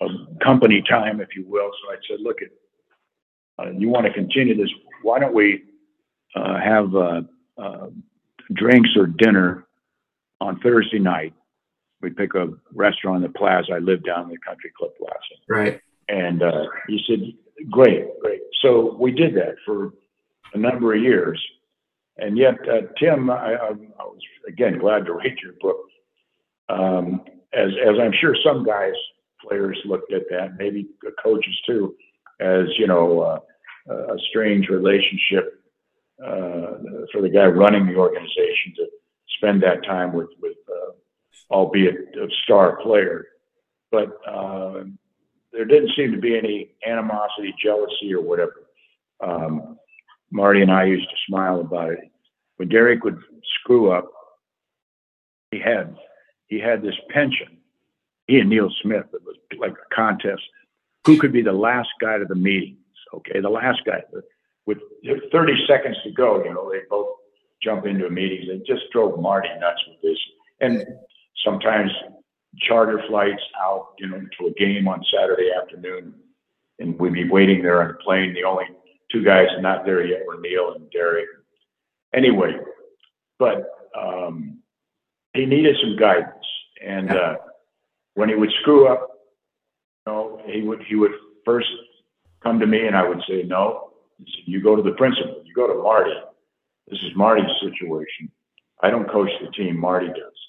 of company time, if you will. So I said, look, uh, you want to continue this? Why don't we uh, have uh, uh, drinks or dinner on Thursday night? We pick a restaurant in the plaza. I live down in the country club plaza. right. And uh, he said, great, great. So we did that for a number of years. And yet, uh, Tim, I, I, was again glad to read your book. Um, as, as I'm sure some guys, players looked at that, maybe coaches too, as, you know, uh, a strange relationship uh, for the guy running the organization to spend that time with, with uh, albeit a star player. But uh, there didn't seem to be any animosity, jealousy, or whatever. Um, Marty and I used to smile about it. When Derrick would screw up, he had he had this pension. He and Neil Smith. It was like a contest. Who could be the last guy to the meetings? Okay, the last guy. With 30 seconds to go, you know, they both jump into a meeting. They just drove Marty nuts with this. And sometimes charter flights out, you know, to a game on Saturday afternoon, and we'd be waiting there on the plane. The only two guys not there yet were Neil and Derrick. Anyway, but um, he needed some guidance, and uh, when he would screw up, you know, he would he would first come to me, and I would say no. "You go to the principal. You go to Marty. This is Marty's situation. I don't coach the team. Marty does."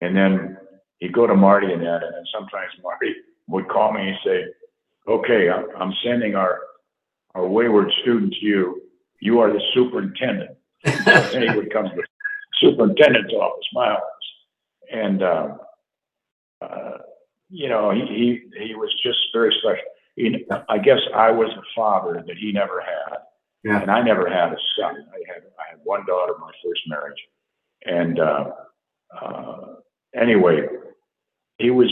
And then he'd go to Marty and that, and then sometimes Marty would call me and say, "Okay, I'm, I'm sending our our wayward student to you. You are the superintendent." and he would come to the superintendent's office, my office, and um, uh, you know he, he he was just very special. He, I guess I was a father that he never had, Yeah. and I never had a son. I had I had one daughter, my first marriage, and uh, uh, anyway, he was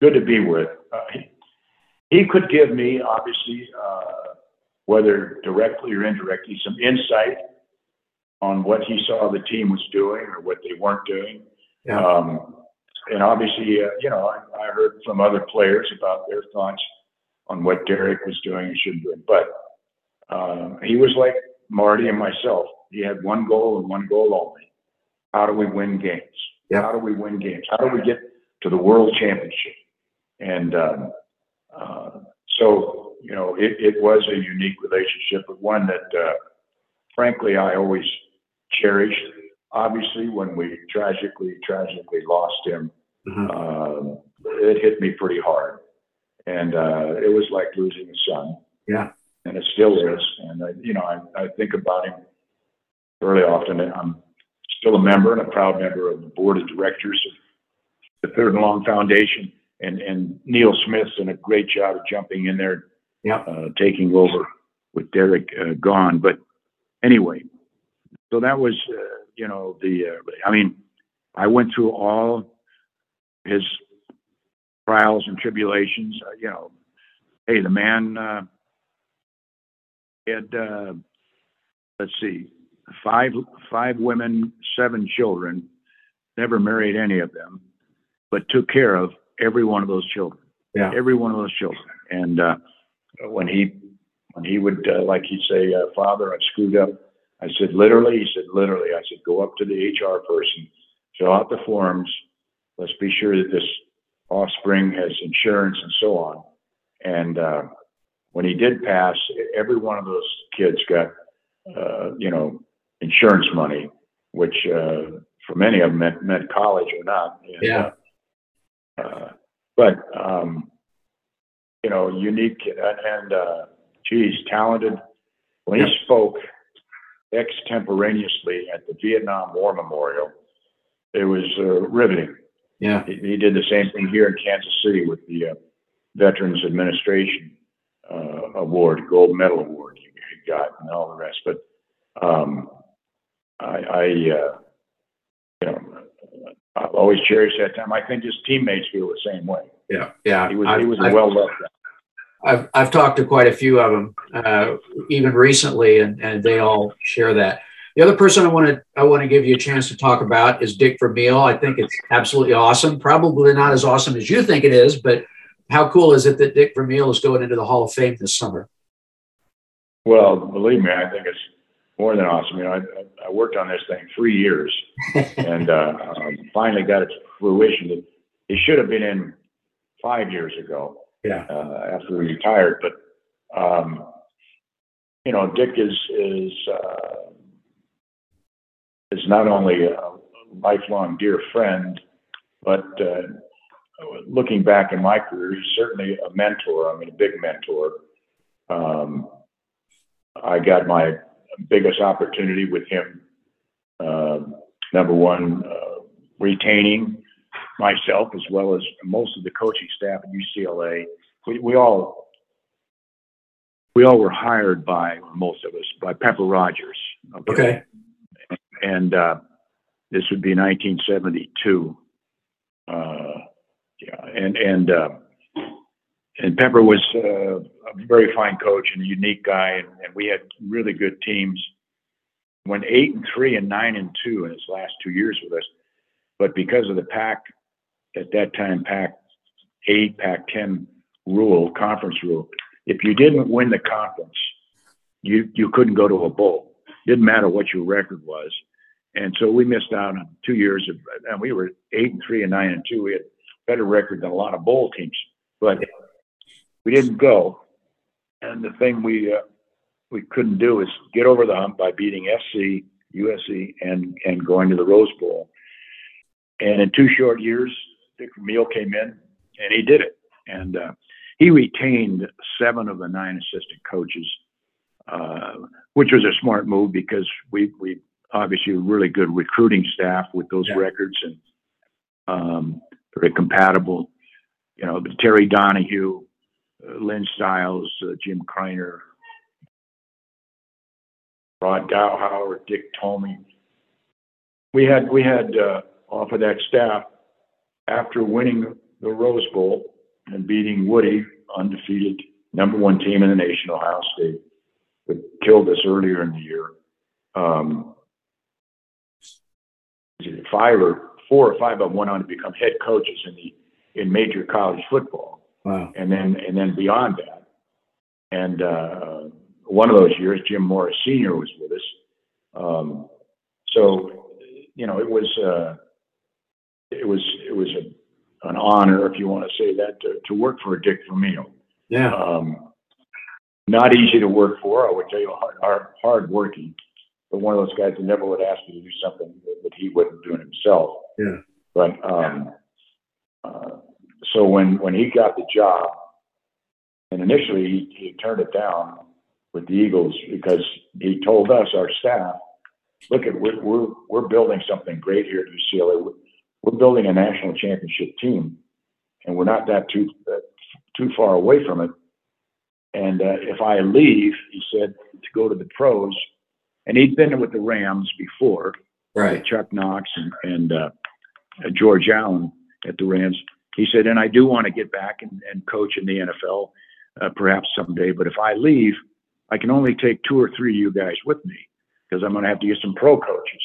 good to be with. Uh, he, he could give me, obviously, uh, whether directly or indirectly, some insight on what he saw the team was doing or what they weren't doing. Yeah. Um, and obviously, uh, you know, I, I heard from other players about their thoughts on what Derrick was doing and shouldn't do. But uh, he was like Marty and myself. He had one goal and one goal only. How do we win games? Yeah. How do we win games? How do we get to the world championship? And um, uh, so, you know, it, it was a unique relationship, but one that, uh, frankly, I always cherished. Obviously, when we tragically, tragically lost him, Mhm. um, it hit me pretty hard. And uh, it was like losing a son. Yeah. And it still is. And, I, you know, I, I think about him fairly often. I'm still a member and a proud member of the board of directors of the Third and Long Foundation. And, and Neil Smith's done a great job of jumping in there, Yeah. uh, taking over with Derrick uh, gone. But anyway, so that was, uh, you know, the, uh, I mean, I went through all his trials and tribulations. Uh, you know, hey, the man uh, had, uh, let's see, five five women, seven children. Never married any of them, but took care of every one of those children. Yeah. every one of those children. And uh, when he when he would, uh, like he'd say, uh, "Father, I've screwed up," I said, "Literally," he said, "Literally." I said, "Go up to the HR person, fill out the forms. Let's be sure that this offspring has insurance and so on." And uh, when he did pass, every one of those kids got uh, you know, insurance money, which uh, for many of them meant, meant college or not. And, yeah. Uh, uh, but um, you know, unique and uh, geez, talented. When he spoke extemporaneously at the Vietnam War Memorial, it was uh, riveting. Yeah, he, he, did the same thing here in Kansas City with the uh, Veterans Administration uh, Award, Gold Medal Award he, he got, and all the rest. But um, I, I uh, you know, I've always cherished that time. I think his teammates feel the same way. Yeah, yeah. He was I've, he was a well loved guy. I've I've talked to quite a few of them, uh, even recently, and, and they all share that. The other person I want to I want to give you a chance to talk about is Dick Vermeil. I think it's absolutely awesome. Probably not as awesome as you think it is, but how cool is it that Dick Vermeil is going into the Hall of Fame this summer? Well, believe me, I think it's more than awesome. You know, I, I worked on this thing three years, and uh, um, finally got it to fruition. It should have been in five years ago. Yeah. Uh, after we retired, but um, you know, Dick is is uh, is not only a lifelong dear friend, but uh, looking back in my career, he's certainly a mentor. I mean, a big mentor. Um, I got my biggest opportunity with him. Uh, number one, uh, retaining myself as well as most of the coaching staff at UCLA. We, we all we all were hired by most of us by Pepper Rogers. Okay. okay. And uh, this would be 1972. Uh, yeah, and and uh, and Pepper was uh, a very fine coach and a unique guy, and, and we had really good teams. Went eight and three and nine and two in his last two years with us, but because of the Pac at that time, Pac eight, Pac ten rule, conference rule, if you didn't win the conference, you you couldn't go to a bowl. Didn't matter what your record was, and so we missed out on two years of, and we were eight and three and nine and two. We had better record than a lot of bowl teams, but we didn't go. And the thing we uh, we couldn't do is get over the hump by beating SC, USC, and and going to the Rose Bowl. And in two short years, Dick Vermeil came in and he did it. And uh, he retained seven of the nine assistant coaches, uh, which was a smart move because we we obviously a really good recruiting staff with those yeah. records and um, very compatible. You know, Terry Donahue, Lynn Stiles, uh, Jim Criner, Rod Dowhower, Dick Tomey. We had we had uh, off of that staff after winning the Rose Bowl and beating Woody, undefeated number one team in the nation, Ohio State, that killed us earlier in the year. Um, five or four or five of them went on to become head coaches in the in major college football. Wow. And then and then beyond that, and uh, one of those years, Jim Mora Senior was with us. Um, so you know, it was uh, it was it was a, an honor, if you want to say that, to, to work for a Dick Vermeil. Yeah. Um, not easy to work for, I would tell you, hard, hard, hard working, but one of those guys that never would ask you to do something that, that he wouldn't do it himself. Yeah. But um, uh, so when when he got the job, and initially he, he turned it down with the Eagles because he told us our staff, look at we're we're, we're building something great here at UCLA. We're, we're building a national championship team, and we're not that too uh, too far away from it. And uh, if I leave, he said to go to the pros, and he'd been with the Rams before, right? Chuck Knox and, and uh, George Allen at the Rams. He said, and I do want to get back and, and coach in the NFL, uh, perhaps someday. But if I leave, I can only take two or three of you guys with me because I'm going to have to get some pro coaches.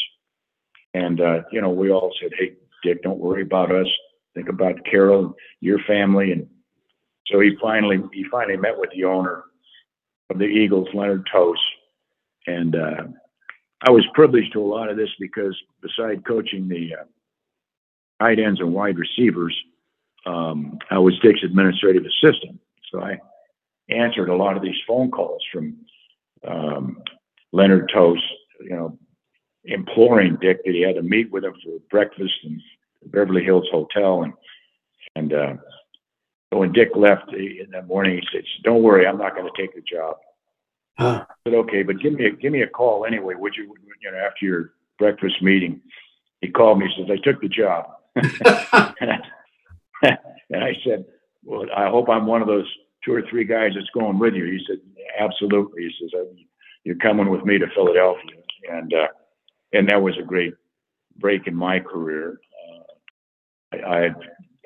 And uh, you know, we all said, "Hey, Dick, don't worry about us. Think about Carol, and your family." And so he finally he finally met with the owner of the Eagles, Leonard Tose, and uh, I was privileged to a lot of this because beside coaching the uh, tight ends and wide receivers, um, I was Dick's administrative assistant. So I answered a lot of these phone calls from um, Leonard Tose, you know, imploring Dick that he had to meet with him for breakfast in the Beverly Hills Hotel. And, and, uh, when Dick left in the morning, he said, "Don't worry, I'm not going to take the job." Huh. I said, "Okay, but give me a give me a call anyway, would you? You know, after your breakfast meeting." He called me. He says, "I took the job," and, I, said, "Well, I hope I'm one of those two or three guys that's going with you." He said, "Absolutely." He says, "You're coming with me to Philadelphia," and uh, and that was a great break in my career. Uh, I, I had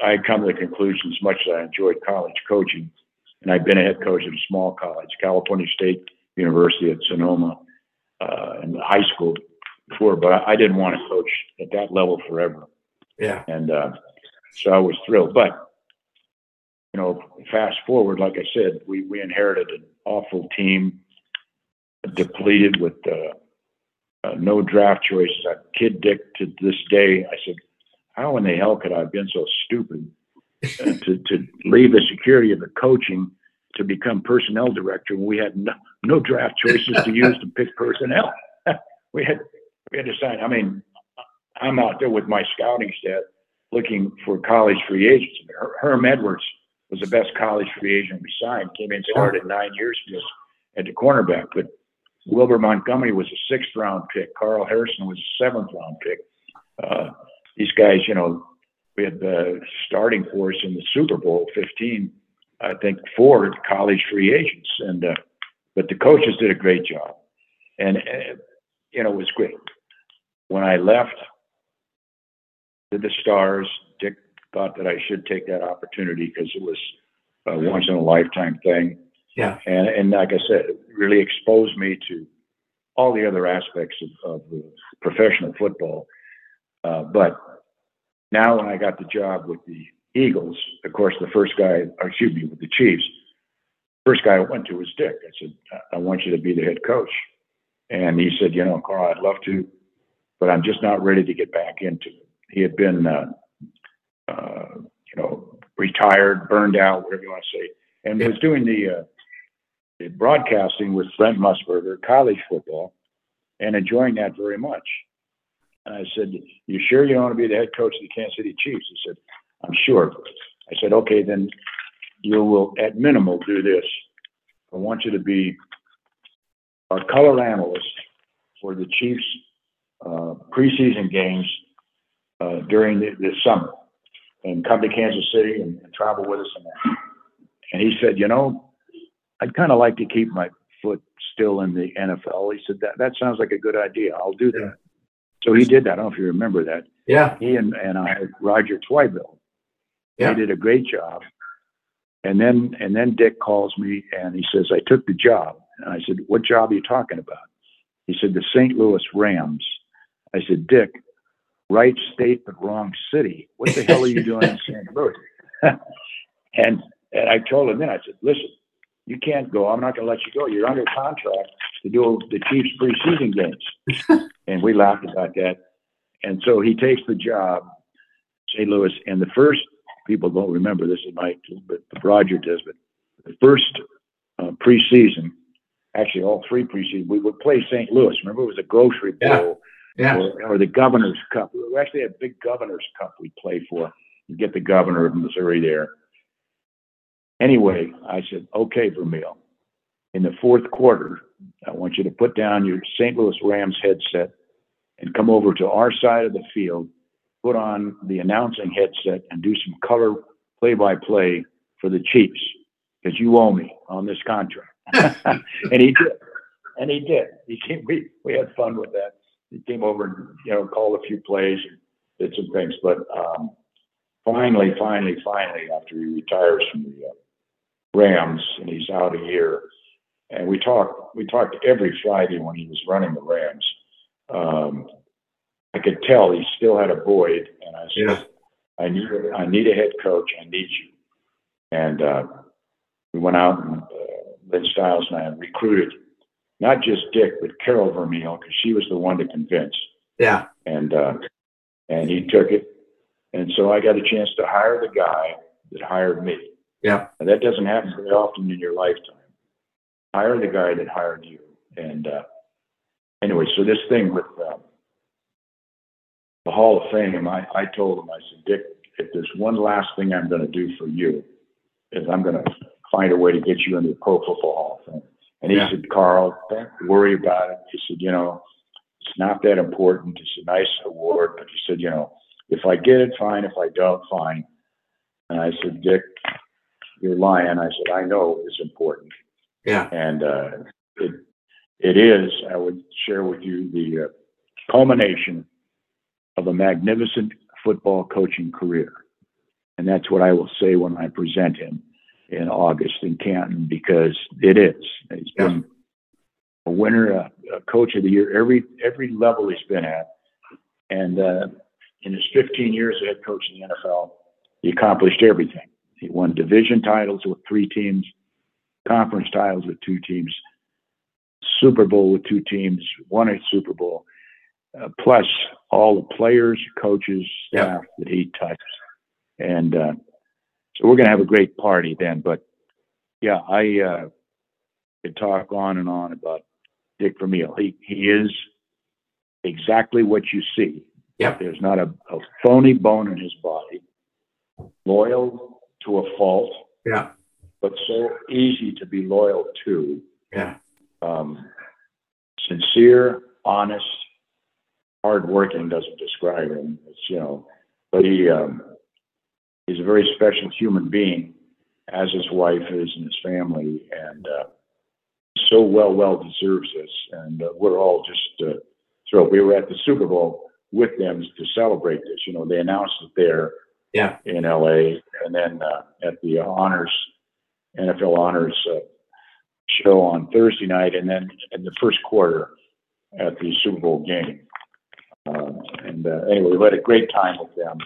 I had come to the conclusion as much as I enjoyed college coaching, and I'd been a head coach at a small college, California State University at Sonoma, uh, in high school before, but I, I didn't want to coach at that level forever. Yeah. And uh, so I was thrilled. But, you know, fast forward, like I said, we, we inherited an awful team, depleted with uh, uh, no draft choices. I kid Dick to this day. I said, how in the hell could I have been so stupid uh, to, to leave the security of the coaching to become personnel director when we had no, no draft choices to use to pick personnel? we had we had to sign. I mean, I'm out there with my scouting staff looking for college free agents. Herm Edwards was the best college free agent we signed. Came in, started nine years us at the cornerback. But Wilbert Montgomery was a sixth round pick. Carl Hairston was a seventh round pick. Uh, these guys, you know, we had the starting force in the Super Bowl 15, I think, four college free agents. And, uh, but the coaches did a great job. And, uh, you know, it was great. When I left to the Stars, Dick thought that I should take that opportunity because it was a once in a lifetime thing. Yeah. And, and like I said, it really exposed me to all the other aspects of, of professional football. Uh, but now when I got the job with the Eagles, of course, the first guy, or excuse me, with the Chiefs, first guy I went to was Dick. I said, I want you to be the head coach. And he said, you know, Carl, I'd love to, but I'm just not ready to get back into it. He had been, uh, uh, you know, retired, burned out, whatever you want to say, and was doing the, uh, the broadcasting with Brent Musburger, college football, and enjoying that very much. And I said, You sure you don't want to be the head coach of the Kansas City Chiefs? He said, I'm sure. I said, Okay, then you will, at minimal, do this. I want you to be our color analyst for the Chiefs uh, preseason games uh, during the, the, summer and come to Kansas City and, and travel with us. And, and he said, You know, I'd kind of like to keep my foot still in the NFL. He said, That, that sounds like a good idea. I'll do that. So he did that. I don't know if you remember that. Yeah. He and, and I, Roger Twibell. Yeah. They did a great job. And then and then Dick calls me and he says, I took the job. And I said, What job are you talking about? He said, The St. Louis Rams. I said, Dick, right state but wrong city. What the hell are you doing in St. Louis? and and I told him then, I said, Listen, you can't go. I'm not going to let you go. You're under contract to do the Chiefs preseason games. and we laughed about that. And so he takes the job, St. Louis, and the first people don't remember this is Mike, but Roger does. But the first uh, preseason, actually all three preseason, we would play St. Louis. Remember, it was a grocery bowl. Yeah. Or, or, the Governor's Cup. We actually had a big Governor's Cup we play for. You get the governor of Missouri there. Anyway, I said, okay, Vermeil, in the fourth quarter, I want you to put down your St. Louis Rams headset and come over to our side of the field, put on the announcing headset, and do some color play by play for the Chiefs because you owe me on this contract. and he did. And he did. He we, we had fun with that. He came over and, you know, called a few plays and did some things. But um, finally, finally, finally, after he retires from the uh, Rams and he's out a year, and we talked we talked every Friday when he was running the Rams. Um, I could tell he still had a void, and I said, yeah. "I need I need a head coach. I need you." And uh, we went out and uh, Lynn Stiles and I recruited not just Dick but Carol Vermeil because she was the one to convince. Yeah. And uh, and he took it, and so I got a chance to hire the guy that hired me. Yeah. And that doesn't happen very often in your lifetime hire the guy that hired you. And uh, anyway, so this thing with uh, the Hall of Fame, I, I told him, I said, Dick, if there's one last thing I'm going to do for you, is I'm going to find a way to get you into the Pro Football Hall of Fame. And he Yeah. said, Carl, don't worry about it. He said, you know, it's not that important. It's a nice award, but he said, you know, if I get it, fine. If I don't, fine. And I said, Dick, you're lying. I said, I know it's important. Yeah. And uh, it, it is, I would share with you the uh, culmination of a magnificent football coaching career. And that's what I will say when I present him in August in Canton because it is. He's been a winner, a, a coach of the year, every every level he's been at. And uh, in his 15 years as head coach in the NFL, he accomplished everything. He won division titles with three teams, conference titles with two teams, Super Bowl with two teams, won a Super Bowl, uh, plus all the players, coaches, Yep. staff that he touched. And uh, so we're going to have a great party then. But yeah, I uh, could talk on and on about Dick Vermeil. He he is exactly what you see. Yep. There's not a, a phony bone in his body. Loyal to a fault, Yeah. but so easy to be loyal to. Yeah. Um, sincere, honest, hardworking doesn't describe him. It's you know, but he um, he's a very special human being, as his wife is and his family, and uh, so well well deserves this. And uh, we're all just uh, thrilled. We were at the Super Bowl with them to celebrate this. You know, they announced it there Yeah. in LA, and then uh, at the honors NFL honors uh, show on Thursday night, and then in the first quarter at the Super Bowl game. Uh, and uh, anyway, we had a great time with them.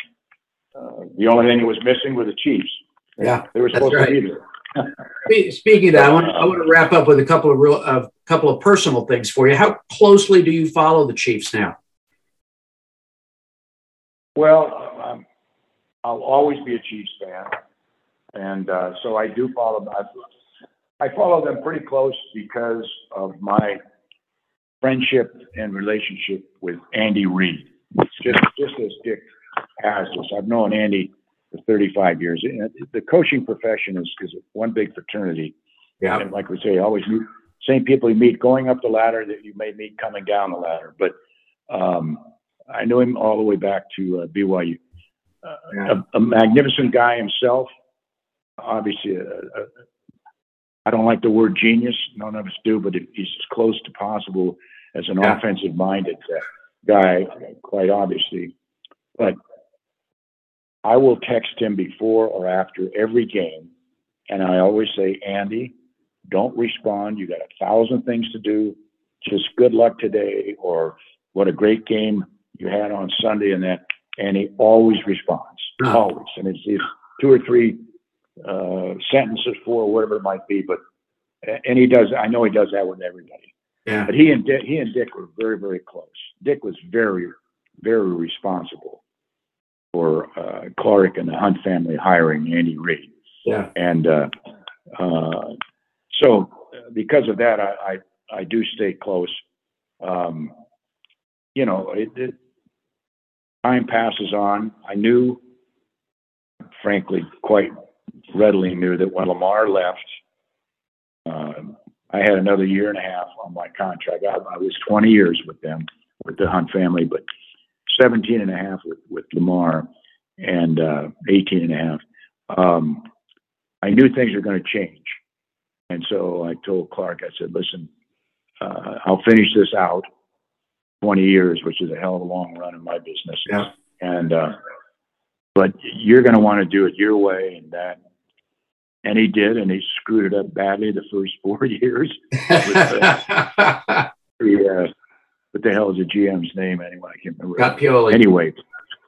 Uh, the only thing that was missing were the Chiefs. Yeah, they were that's supposed right. to be there. Speaking of that, I want, I want to wrap up with a couple of real, a couple of personal things for you. How closely do you follow the Chiefs now? Well, um, I'll always be a Chiefs fan, and uh, so I do follow. them. I, I follow them pretty close because of my friendship and relationship with Andy Reid. Just just as Dick has this, I've known Andy for 35 years. The coaching profession is is one big fraternity. Yeah. And like we say, always meet same people you meet going up the ladder that you may meet coming down the ladder. But um, I knew him all the way back to uh, BYU. Uh, Yeah. a, a magnificent guy himself. Obviously, uh, uh, I don't like the word genius. None of us do, but he's as close to possible as an Yeah. offensive-minded uh, guy, quite obviously. But I will text him before or after every game, and I always say, Andy, don't respond. You got a thousand things to do. Just good luck today, or what a great game you had on Sunday, and that. And he always responds, always. And it's, two or three uh, sentences for whatever it might be, but and he does. I know he does that with everybody. Yeah. But he and Dick, he and Dick were very, very close. Dick was very, very responsible for uh, Clark and the Hunt family hiring Andy Reid, Yeah. and uh, uh, so because of that, I, I I do stay close. Um, you know, it, it, time passes on. I knew, frankly, quite readily knew that when Lamar left, um, I had another year and a half on my contract. I, I was 20 years with them, with the Hunt family, but 17 and a half with, with Lamar and uh, 18 and a half. Um, I knew things were going to change. And so I told Clark, I said, listen, uh, I'll finish this out 20 years, which is a hell of a long run in my business. Yeah. And, uh, but you're going to want to do it your way and that. And he did, and he screwed it up badly the first four years. Uh, what the hell is the GM's name anyway? I can't remember. Got Pioli. Anyway,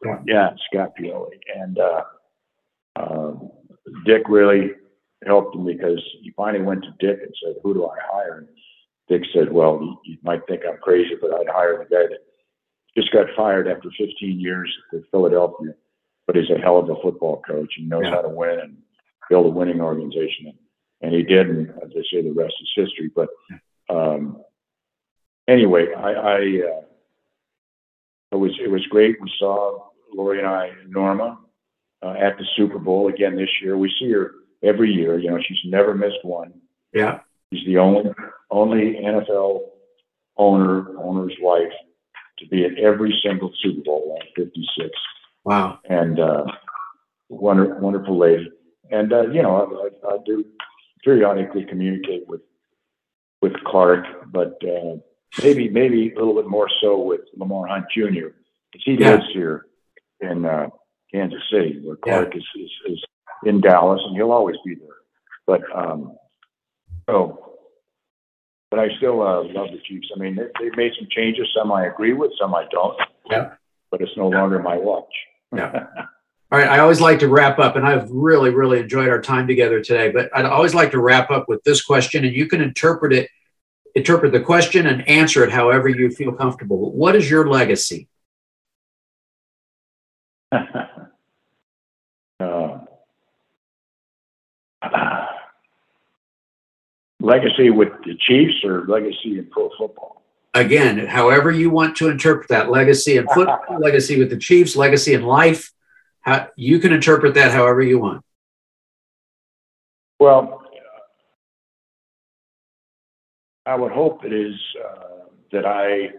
Yeah. yeah, Scott Pioli. And uh, uh, Dick really helped him because he finally went to Dick and said, Who do I hire? And Dick said, Well, you, you might think I'm crazy, but I'd hire the guy that just got fired after 15 years with Philadelphia, but he's a hell of a football coach and knows Yeah. how to win and build a winning organization. And he did, and as they say, the rest is history. But um, anyway, I, I uh, it was it was great. We saw Lori and I, Norma, uh, at the Super Bowl again this year. We see her every year. You know, she's never missed one. Yeah. She's the only only NFL owner owner's wife to be at every single Super Bowl at 56. Wow. And uh, wonderful, wonderful lady. And uh, you know, I, I, do periodically communicate with with Clark, but uh, maybe maybe a little bit more so with Lamar Hunt Jr. because he yeah. lives here in uh, Kansas City, where Clark yeah. is, is, is in Dallas, and he'll always be there. But um, so, but I still uh, love the Chiefs. I mean, they, they've made some changes. Some I agree with, some I don't. Yeah. But it's no longer my watch. Yeah. All right. I always like to wrap up, and I've really, really enjoyed our time together today. But I'd always like to wrap up with this question, and you can interpret it, interpret the question, and answer it however you feel comfortable. What is your legacy? uh, legacy with the Chiefs or legacy in pro football? Again, however you want to interpret that legacy in football, legacy with the Chiefs, legacy in life, how, you can interpret that however you want. Well, I would hope it is uh, that I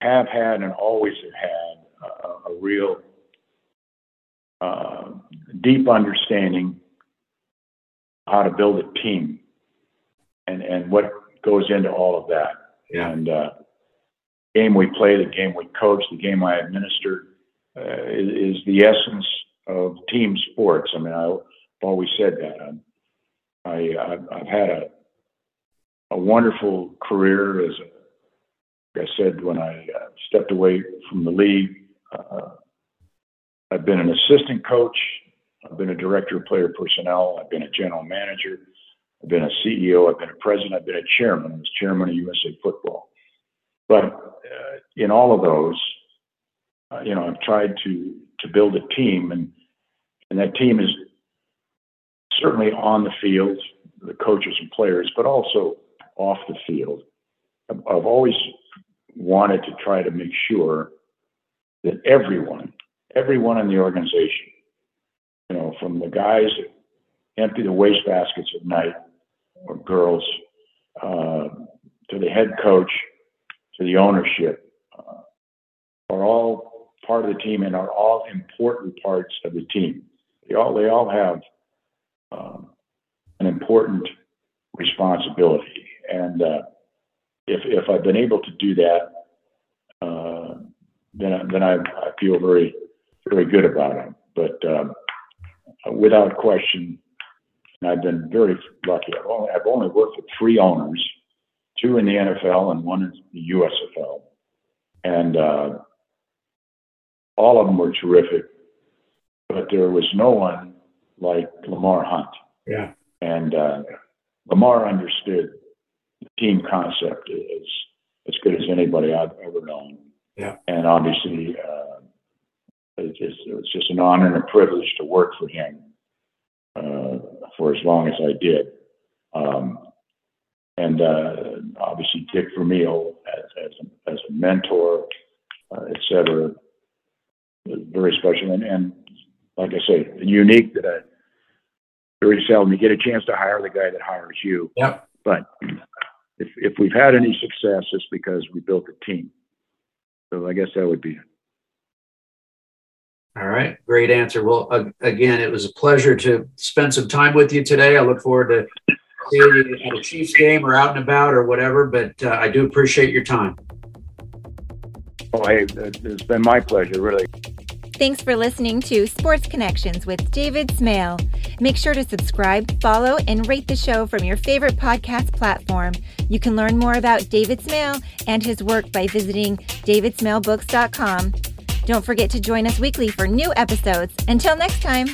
have had and always have had a, a real uh, deep understanding how to build a team and, and what goes into all of that. Yeah. And uh, game we play, the game we coach, the game I administer uh, is, is, the essence of team sports. I mean, I, have always said that. I'm, I, I've, I've had a, a wonderful career as a, like I said, when I uh, stepped away from the league, uh, I've been an assistant coach I've been a director of player personnel. I've been a general manager. I've been a CEO. I've been a president. I've been a chairman. I was chairman of USA Football. But uh, in all of those, uh, you know, I've tried to to build a team, and and that team is certainly on the field, the coaches and players, but also off the field. I've, always wanted to try to make sure that everyone, everyone in the organization you know, from the guys that empty the waste baskets at night or girls uh, to the head coach to the ownership uh, are all part of the team and are all important parts of the team. They all they all have um, an important responsibility, and uh, if if I've been able to do that, uh, then then I, I feel very very good about it. But um, uh, without question. And I've been very lucky. I've only, I've only worked with three owners, two in the NFL and one in the USFL. And uh, all of them were terrific, but there was no one like Lamar Hunt. Yeah. And uh, Lamar understood team concept is as good as anybody I've ever known. Yeah. And obviously, uh, it, just, it was just an honor and a privilege to work for him uh, for as long as I did. Um, and uh, obviously, Dick Vermeil as, as, a, as a mentor, uh, et cetera, very special. And, and like I say, unique that I very seldom you get a chance to hire the guy that hires you. Yep. But if, if we've had any success, it's because we built a team. So I guess that would be it. all right, great answer. Well, uh, again, it was a pleasure to spend some time with you today. I look forward to seeing you at a Chiefs game or out and about or whatever, but uh, I do appreciate your time. Oh, hey, it's been my pleasure, really. Thanks for listening to Sports Connections with David Smale. Make sure to subscribe, follow, and rate the show from your favorite podcast platform. You can learn more about David Smale and his work by visiting davidsmalebooks.com don't forget to join us weekly for new episodes. Until next time.